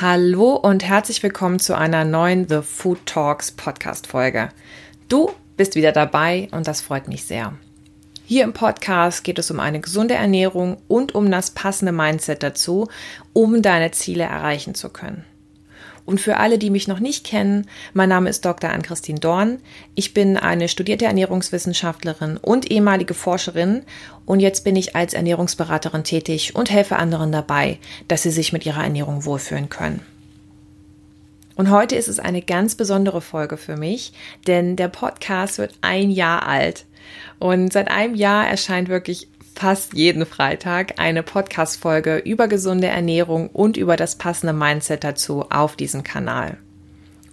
Hallo und herzlich willkommen zu einer neuen The Food Talks Podcast Folge. Du bist wieder dabei und das freut mich sehr. Hier im Podcast geht es um eine gesunde Ernährung und um das passende Mindset dazu, um deine Ziele erreichen zu können. Und für alle, die mich noch nicht kennen, mein Name ist Dr. Ann-Christine Dorn. Ich bin eine studierte Ernährungswissenschaftlerin und ehemalige Forscherin und jetzt bin ich als Ernährungsberaterin tätig und helfe anderen dabei, dass sie sich mit ihrer Ernährung wohlfühlen können. Und heute ist es eine ganz besondere Folge für mich, denn der Podcast wird ein Jahr alt. Und seit einem Jahr erscheint wirklich fast jeden Freitag eine Podcast-Folge über gesunde Ernährung und über das passende Mindset dazu auf diesem Kanal.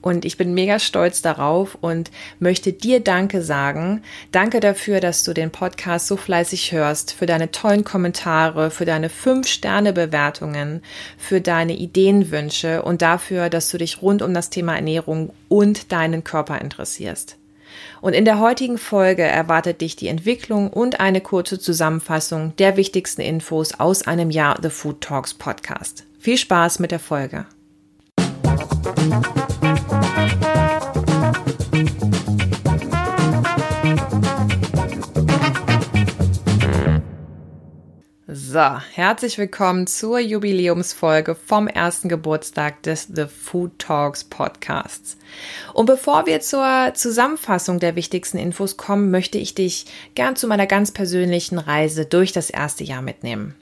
Und ich bin mega stolz darauf und möchte dir Danke sagen. Danke dafür, dass du den Podcast so fleißig hörst, für deine tollen Kommentare, für deine 5-Sterne-Bewertungen, für deine Ideenwünsche und dafür, dass du dich rund um das Thema Ernährung und deinen Körper interessierst. Und in der heutigen Folge erwartet dich die Entwicklung und eine kurze Zusammenfassung der wichtigsten Infos aus einem Jahr The Food Talks Podcast. Viel Spaß mit der Folge. So, herzlich willkommen zur Jubiläumsfolge vom ersten Geburtstag des The Food Talks Podcasts. Und bevor wir zur Zusammenfassung der wichtigsten Infos kommen, möchte ich dich gern zu meiner ganz persönlichen Reise durch das erste Jahr mitnehmen.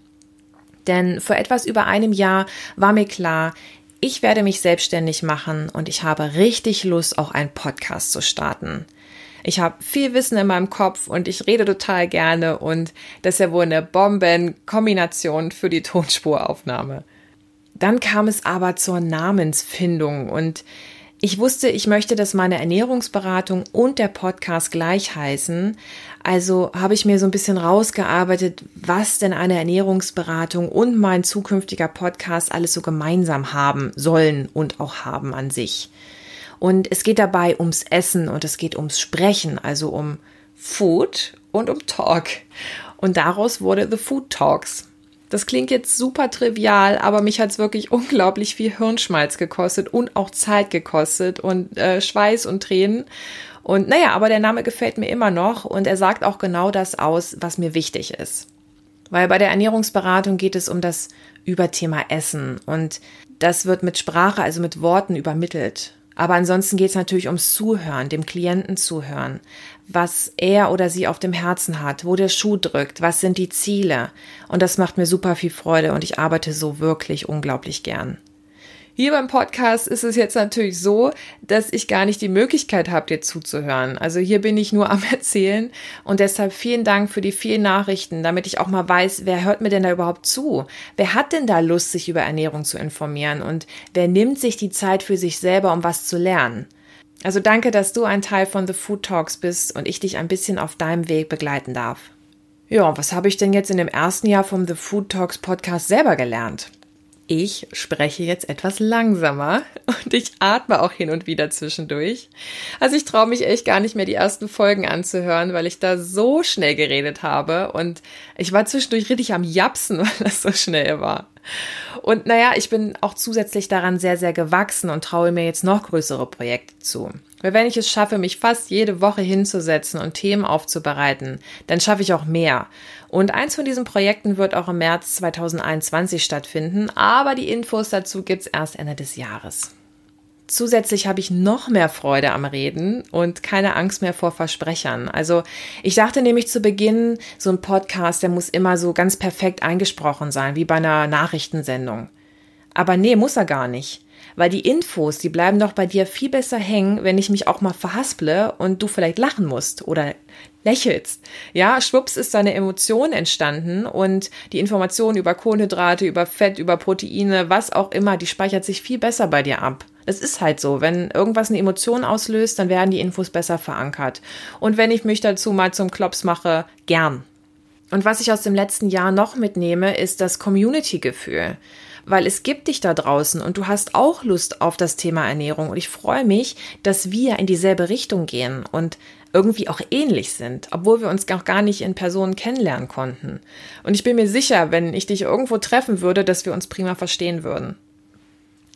Denn vor etwas über einem Jahr war mir klar, ich werde mich selbstständig machen und ich habe richtig Lust, auch einen Podcast zu starten. Ich habe viel Wissen in meinem Kopf und ich rede total gerne und das ist ja wohl eine Bombenkombination für die Tonspuraufnahme. Dann kam es aber zur Namensfindung und ich wusste, ich möchte, dass meine Ernährungsberatung und der Podcast gleich heißen. Also habe ich mir so ein bisschen rausgearbeitet, was denn eine Ernährungsberatung und mein zukünftiger Podcast alles so gemeinsam haben sollen und auch haben an sich. Und es geht dabei ums Essen und es geht ums Sprechen, also um Food und um Talk. Und daraus wurde The Food Talks. Das klingt jetzt super trivial, aber mich hat es wirklich unglaublich viel Hirnschmalz gekostet und auch Zeit gekostet und äh, Schweiß und Tränen. Und naja, aber der Name gefällt mir immer noch und er sagt auch genau das aus, was mir wichtig ist. Weil bei der Ernährungsberatung geht es um das Überthema Essen und das wird mit Sprache, also mit Worten übermittelt. Aber ansonsten geht es natürlich ums Zuhören, dem Klienten zuhören, was er oder sie auf dem Herzen hat, wo der Schuh drückt, was sind die Ziele. Und das macht mir super viel Freude und ich arbeite so wirklich unglaublich gern. Hier beim Podcast ist es jetzt natürlich so, dass ich gar nicht die Möglichkeit habe, dir zuzuhören. Also hier bin ich nur am Erzählen und deshalb vielen Dank für die vielen Nachrichten, damit ich auch mal weiß, wer hört mir denn da überhaupt zu? Wer hat denn da Lust, sich über Ernährung zu informieren und wer nimmt sich die Zeit für sich selber, um was zu lernen? Also danke, dass du ein Teil von The Food Talks bist und ich dich ein bisschen auf deinem Weg begleiten darf. Ja, was habe ich denn jetzt in dem ersten Jahr vom The Food Talks Podcast selber gelernt? Ich spreche jetzt etwas langsamer und ich atme auch hin und wieder zwischendurch. Also ich traue mich echt gar nicht mehr die ersten Folgen anzuhören, weil ich da so schnell geredet habe und ich war zwischendurch richtig am Japsen, weil das so schnell war. Und naja, ich bin auch zusätzlich daran sehr, sehr gewachsen und traue mir jetzt noch größere Projekte zu. Weil wenn ich es schaffe, mich fast jede Woche hinzusetzen und Themen aufzubereiten, dann schaffe ich auch mehr. Und eins von diesen Projekten wird auch im März 2021 stattfinden, aber die Infos dazu gibt's erst Ende des Jahres. Zusätzlich habe ich noch mehr Freude am Reden und keine Angst mehr vor Versprechern. Also ich dachte nämlich zu Beginn, so ein Podcast, der muss immer so ganz perfekt eingesprochen sein, wie bei einer Nachrichtensendung. Aber nee, muss er gar nicht. Weil die Infos, die bleiben doch bei dir viel besser hängen, wenn ich mich auch mal verhasple und du vielleicht lachen musst oder lächelst. Ja, schwupps ist deine Emotion entstanden und die Information über Kohlenhydrate, über Fett, über Proteine, was auch immer, die speichert sich viel besser bei dir ab. Das ist halt so. Wenn irgendwas eine Emotion auslöst, dann werden die Infos besser verankert. Und wenn ich mich dazu mal zum Klops mache, gern. Und was ich aus dem letzten Jahr noch mitnehme, ist das Community-Gefühl weil es gibt dich da draußen und du hast auch Lust auf das Thema Ernährung und ich freue mich, dass wir in dieselbe Richtung gehen und irgendwie auch ähnlich sind, obwohl wir uns auch gar nicht in Personen kennenlernen konnten. Und ich bin mir sicher, wenn ich dich irgendwo treffen würde, dass wir uns prima verstehen würden.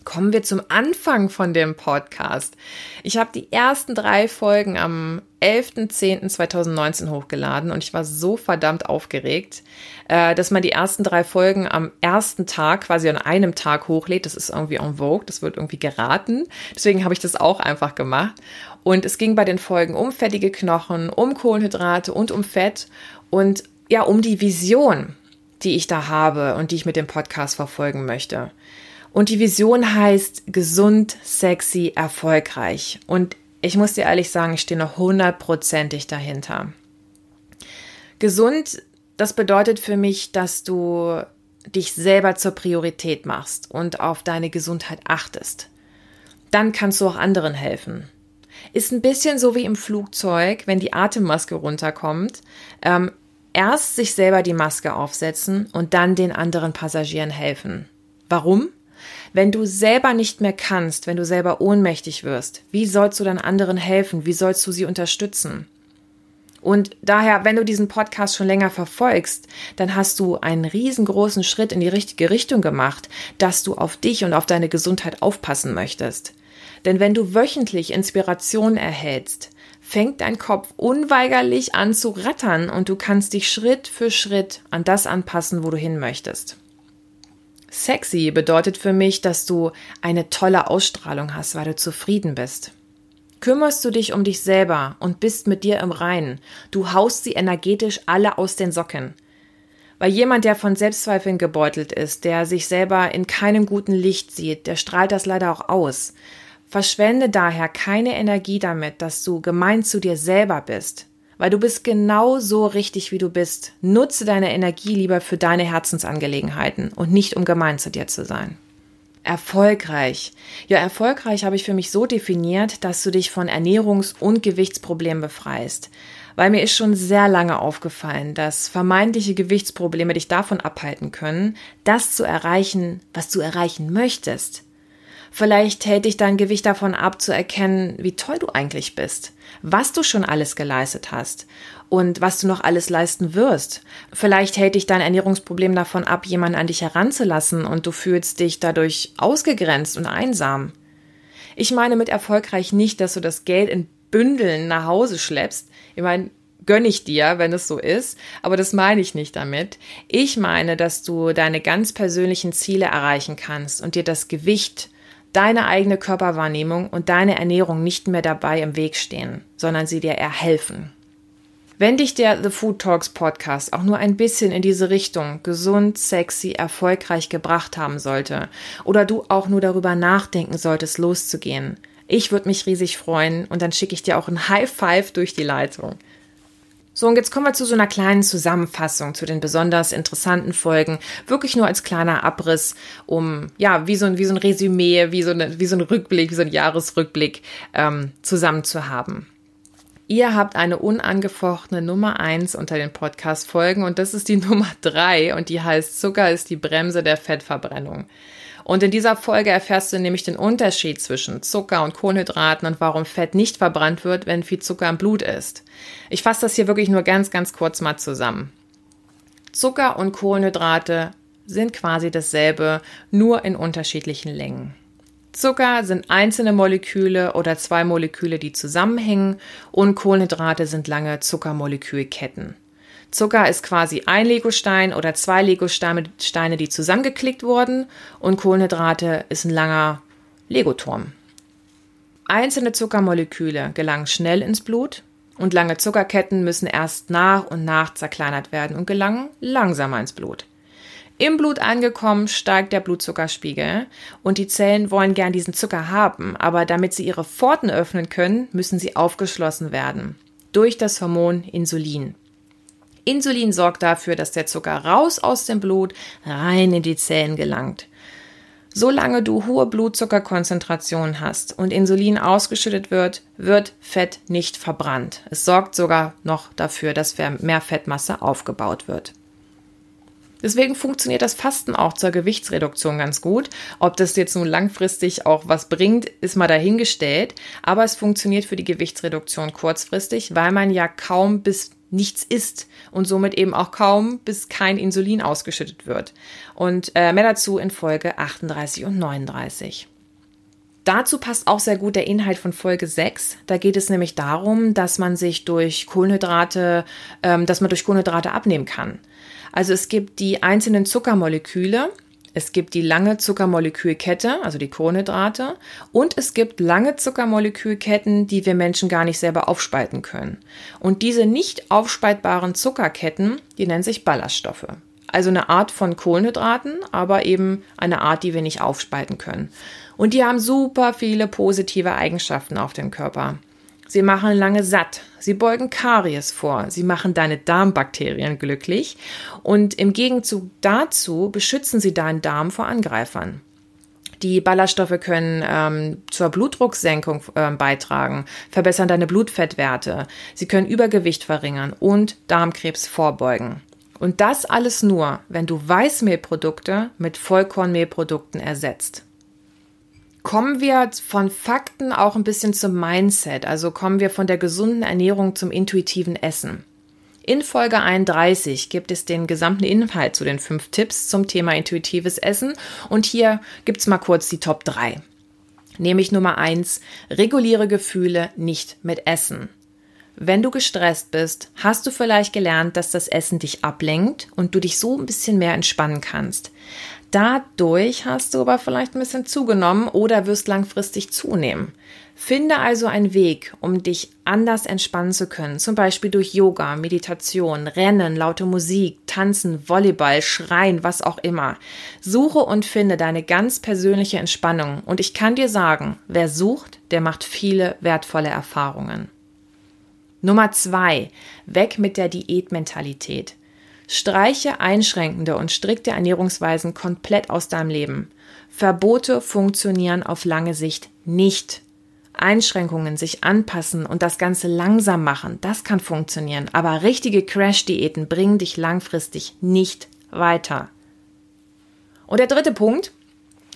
Kommen wir zum Anfang von dem Podcast. Ich habe die ersten drei Folgen am 11.10.2019 hochgeladen und ich war so verdammt aufgeregt, äh, dass man die ersten drei Folgen am ersten Tag, quasi an einem Tag hochlädt. Das ist irgendwie en vogue, das wird irgendwie geraten. Deswegen habe ich das auch einfach gemacht. Und es ging bei den Folgen um fettige Knochen, um Kohlenhydrate und um Fett und ja, um die Vision, die ich da habe und die ich mit dem Podcast verfolgen möchte. Und die Vision heißt gesund, sexy, erfolgreich. Und ich muss dir ehrlich sagen, ich stehe noch hundertprozentig dahinter. Gesund, das bedeutet für mich, dass du dich selber zur Priorität machst und auf deine Gesundheit achtest. Dann kannst du auch anderen helfen. Ist ein bisschen so wie im Flugzeug, wenn die Atemmaske runterkommt. Ähm, erst sich selber die Maske aufsetzen und dann den anderen Passagieren helfen. Warum? Wenn du selber nicht mehr kannst, wenn du selber ohnmächtig wirst, wie sollst du dann anderen helfen? Wie sollst du sie unterstützen? Und daher, wenn du diesen Podcast schon länger verfolgst, dann hast du einen riesengroßen Schritt in die richtige Richtung gemacht, dass du auf dich und auf deine Gesundheit aufpassen möchtest. Denn wenn du wöchentlich Inspiration erhältst, fängt dein Kopf unweigerlich an zu rattern und du kannst dich Schritt für Schritt an das anpassen, wo du hin möchtest. Sexy bedeutet für mich, dass du eine tolle Ausstrahlung hast, weil du zufrieden bist. Kümmerst du dich um dich selber und bist mit dir im Reinen, du haust sie energetisch alle aus den Socken. Weil jemand, der von Selbstzweifeln gebeutelt ist, der sich selber in keinem guten Licht sieht, der strahlt das leider auch aus. Verschwende daher keine Energie damit, dass du gemein zu dir selber bist, weil du bist genau so richtig, wie du bist. Nutze deine Energie lieber für deine Herzensangelegenheiten und nicht um gemein zu dir zu sein. Erfolgreich. Ja, erfolgreich habe ich für mich so definiert, dass du dich von Ernährungs- und Gewichtsproblemen befreist. Weil mir ist schon sehr lange aufgefallen, dass vermeintliche Gewichtsprobleme dich davon abhalten können, das zu erreichen, was du erreichen möchtest. Vielleicht hält dich dein Gewicht davon ab, zu erkennen, wie toll du eigentlich bist, was du schon alles geleistet hast und was du noch alles leisten wirst. Vielleicht hält dich dein Ernährungsproblem davon ab, jemanden an dich heranzulassen und du fühlst dich dadurch ausgegrenzt und einsam. Ich meine mit erfolgreich nicht, dass du das Geld in Bündeln nach Hause schleppst. Ich meine, gönne ich dir, wenn es so ist, aber das meine ich nicht damit. Ich meine, dass du deine ganz persönlichen Ziele erreichen kannst und dir das Gewicht deine eigene Körperwahrnehmung und deine Ernährung nicht mehr dabei im Weg stehen, sondern sie dir eher helfen. Wenn dich der The Food Talks Podcast auch nur ein bisschen in diese Richtung gesund, sexy, erfolgreich gebracht haben sollte oder du auch nur darüber nachdenken solltest, loszugehen, ich würde mich riesig freuen und dann schicke ich dir auch ein High Five durch die Leitung. So, und jetzt kommen wir zu so einer kleinen Zusammenfassung zu den besonders interessanten Folgen. Wirklich nur als kleiner Abriss, um, ja, wie so ein, wie so ein Resümee, wie so, eine, wie so ein Rückblick, wie so ein Jahresrückblick ähm, zusammen zu haben. Ihr habt eine unangefochtene Nummer eins unter den Podcast-Folgen und das ist die Nummer drei und die heißt Zucker ist die Bremse der Fettverbrennung. Und in dieser Folge erfährst du nämlich den Unterschied zwischen Zucker und Kohlenhydraten und warum Fett nicht verbrannt wird, wenn viel Zucker im Blut ist. Ich fasse das hier wirklich nur ganz, ganz kurz mal zusammen. Zucker und Kohlenhydrate sind quasi dasselbe, nur in unterschiedlichen Längen. Zucker sind einzelne Moleküle oder zwei Moleküle, die zusammenhängen und Kohlenhydrate sind lange Zuckermolekülketten. Zucker ist quasi ein Legostein oder zwei Legosteine, die zusammengeklickt wurden und Kohlenhydrate ist ein langer Legoturm. Einzelne Zuckermoleküle gelangen schnell ins Blut und lange Zuckerketten müssen erst nach und nach zerkleinert werden und gelangen langsamer ins Blut. Im Blut angekommen steigt der Blutzuckerspiegel und die Zellen wollen gern diesen Zucker haben, aber damit sie ihre Pforten öffnen können, müssen sie aufgeschlossen werden durch das Hormon Insulin. Insulin sorgt dafür, dass der Zucker raus aus dem Blut rein in die Zellen gelangt. Solange du hohe Blutzuckerkonzentrationen hast und Insulin ausgeschüttet wird, wird Fett nicht verbrannt. Es sorgt sogar noch dafür, dass mehr Fettmasse aufgebaut wird. Deswegen funktioniert das Fasten auch zur Gewichtsreduktion ganz gut. Ob das jetzt nun langfristig auch was bringt, ist mal dahingestellt. Aber es funktioniert für die Gewichtsreduktion kurzfristig, weil man ja kaum bis nichts isst und somit eben auch kaum bis kein Insulin ausgeschüttet wird. Und äh, mehr dazu in Folge 38 und 39. Dazu passt auch sehr gut der Inhalt von Folge 6. Da geht es nämlich darum, dass man sich durch Kohlenhydrate, ähm, dass man durch Kohlenhydrate abnehmen kann. Also es gibt die einzelnen Zuckermoleküle, es gibt die lange Zuckermolekülkette, also die Kohlenhydrate, und es gibt lange Zuckermolekülketten, die wir Menschen gar nicht selber aufspalten können. Und diese nicht aufspaltbaren Zuckerketten, die nennen sich Ballaststoffe. Also eine Art von Kohlenhydraten, aber eben eine Art, die wir nicht aufspalten können. Und die haben super viele positive Eigenschaften auf dem Körper. Sie machen lange satt, sie beugen Karies vor, sie machen deine Darmbakterien glücklich und im Gegenzug dazu beschützen sie deinen Darm vor Angreifern. Die Ballaststoffe können ähm, zur Blutdrucksenkung äh, beitragen, verbessern deine Blutfettwerte, sie können Übergewicht verringern und Darmkrebs vorbeugen. Und das alles nur, wenn du Weißmehlprodukte mit Vollkornmehlprodukten ersetzt. Kommen wir von Fakten auch ein bisschen zum Mindset, also kommen wir von der gesunden Ernährung zum intuitiven Essen. In Folge 31 gibt es den gesamten Inhalt zu den fünf Tipps zum Thema intuitives Essen und hier gibt es mal kurz die Top 3. Nämlich Nummer 1, reguliere Gefühle nicht mit Essen. Wenn du gestresst bist, hast du vielleicht gelernt, dass das Essen dich ablenkt und du dich so ein bisschen mehr entspannen kannst. Dadurch hast du aber vielleicht ein bisschen zugenommen oder wirst langfristig zunehmen. Finde also einen Weg, um dich anders entspannen zu können, zum Beispiel durch Yoga, Meditation, Rennen, laute Musik, Tanzen, Volleyball, Schreien, was auch immer. Suche und finde deine ganz persönliche Entspannung und ich kann dir sagen, wer sucht, der macht viele wertvolle Erfahrungen. Nummer zwei, weg mit der Diätmentalität. Streiche einschränkende und strikte Ernährungsweisen komplett aus deinem Leben. Verbote funktionieren auf lange Sicht nicht. Einschränkungen, sich anpassen und das Ganze langsam machen, das kann funktionieren, aber richtige Crash-Diäten bringen dich langfristig nicht weiter. Und der dritte Punkt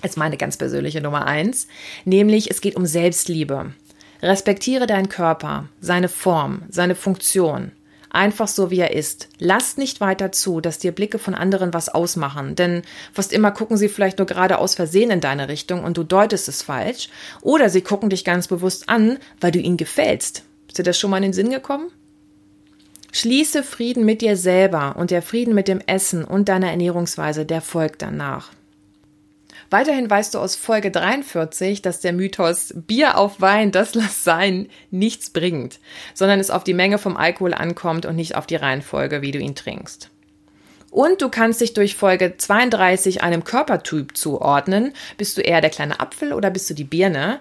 ist meine ganz persönliche Nummer eins, nämlich es geht um Selbstliebe. Respektiere deinen Körper, seine Form, seine Funktion. Einfach so, wie er ist. Lass nicht weiter zu, dass dir Blicke von anderen was ausmachen, denn fast immer gucken sie vielleicht nur gerade aus Versehen in deine Richtung und du deutest es falsch. Oder sie gucken dich ganz bewusst an, weil du ihnen gefällst. Ist dir das schon mal in den Sinn gekommen? Schließe Frieden mit dir selber und der Frieden mit dem Essen und deiner Ernährungsweise, der folgt danach. Weiterhin weißt du aus Folge 43, dass der Mythos Bier auf Wein, das lass sein, nichts bringt, sondern es auf die Menge vom Alkohol ankommt und nicht auf die Reihenfolge, wie du ihn trinkst. Und du kannst dich durch Folge 32 einem Körpertyp zuordnen. Bist du eher der kleine Apfel oder bist du die Birne?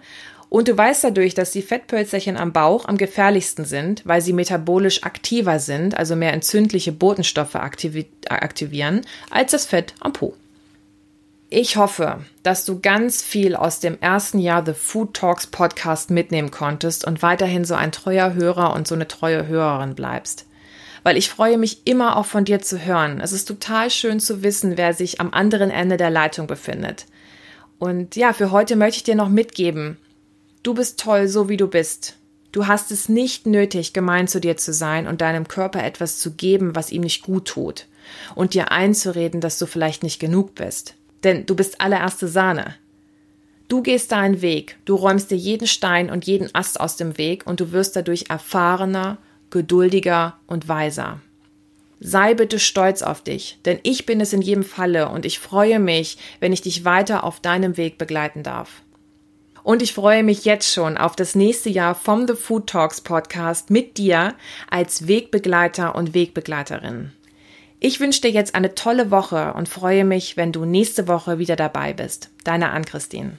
Und du weißt dadurch, dass die Fettpölzerchen am Bauch am gefährlichsten sind, weil sie metabolisch aktiver sind, also mehr entzündliche Botenstoffe aktivieren, als das Fett am Po. Ich hoffe, dass du ganz viel aus dem ersten Jahr The Food Talks Podcast mitnehmen konntest und weiterhin so ein treuer Hörer und so eine treue Hörerin bleibst. Weil ich freue mich immer auch von dir zu hören. Es ist total schön zu wissen, wer sich am anderen Ende der Leitung befindet. Und ja, für heute möchte ich dir noch mitgeben. Du bist toll, so wie du bist. Du hast es nicht nötig, gemein zu dir zu sein und deinem Körper etwas zu geben, was ihm nicht gut tut. Und dir einzureden, dass du vielleicht nicht genug bist denn du bist allererste Sahne. Du gehst deinen Weg, du räumst dir jeden Stein und jeden Ast aus dem Weg und du wirst dadurch erfahrener, geduldiger und weiser. Sei bitte stolz auf dich, denn ich bin es in jedem Falle und ich freue mich, wenn ich dich weiter auf deinem Weg begleiten darf. Und ich freue mich jetzt schon auf das nächste Jahr vom The Food Talks Podcast mit dir als Wegbegleiter und Wegbegleiterin. Ich wünsche dir jetzt eine tolle Woche und freue mich, wenn du nächste Woche wieder dabei bist. Deine Ann-Christine.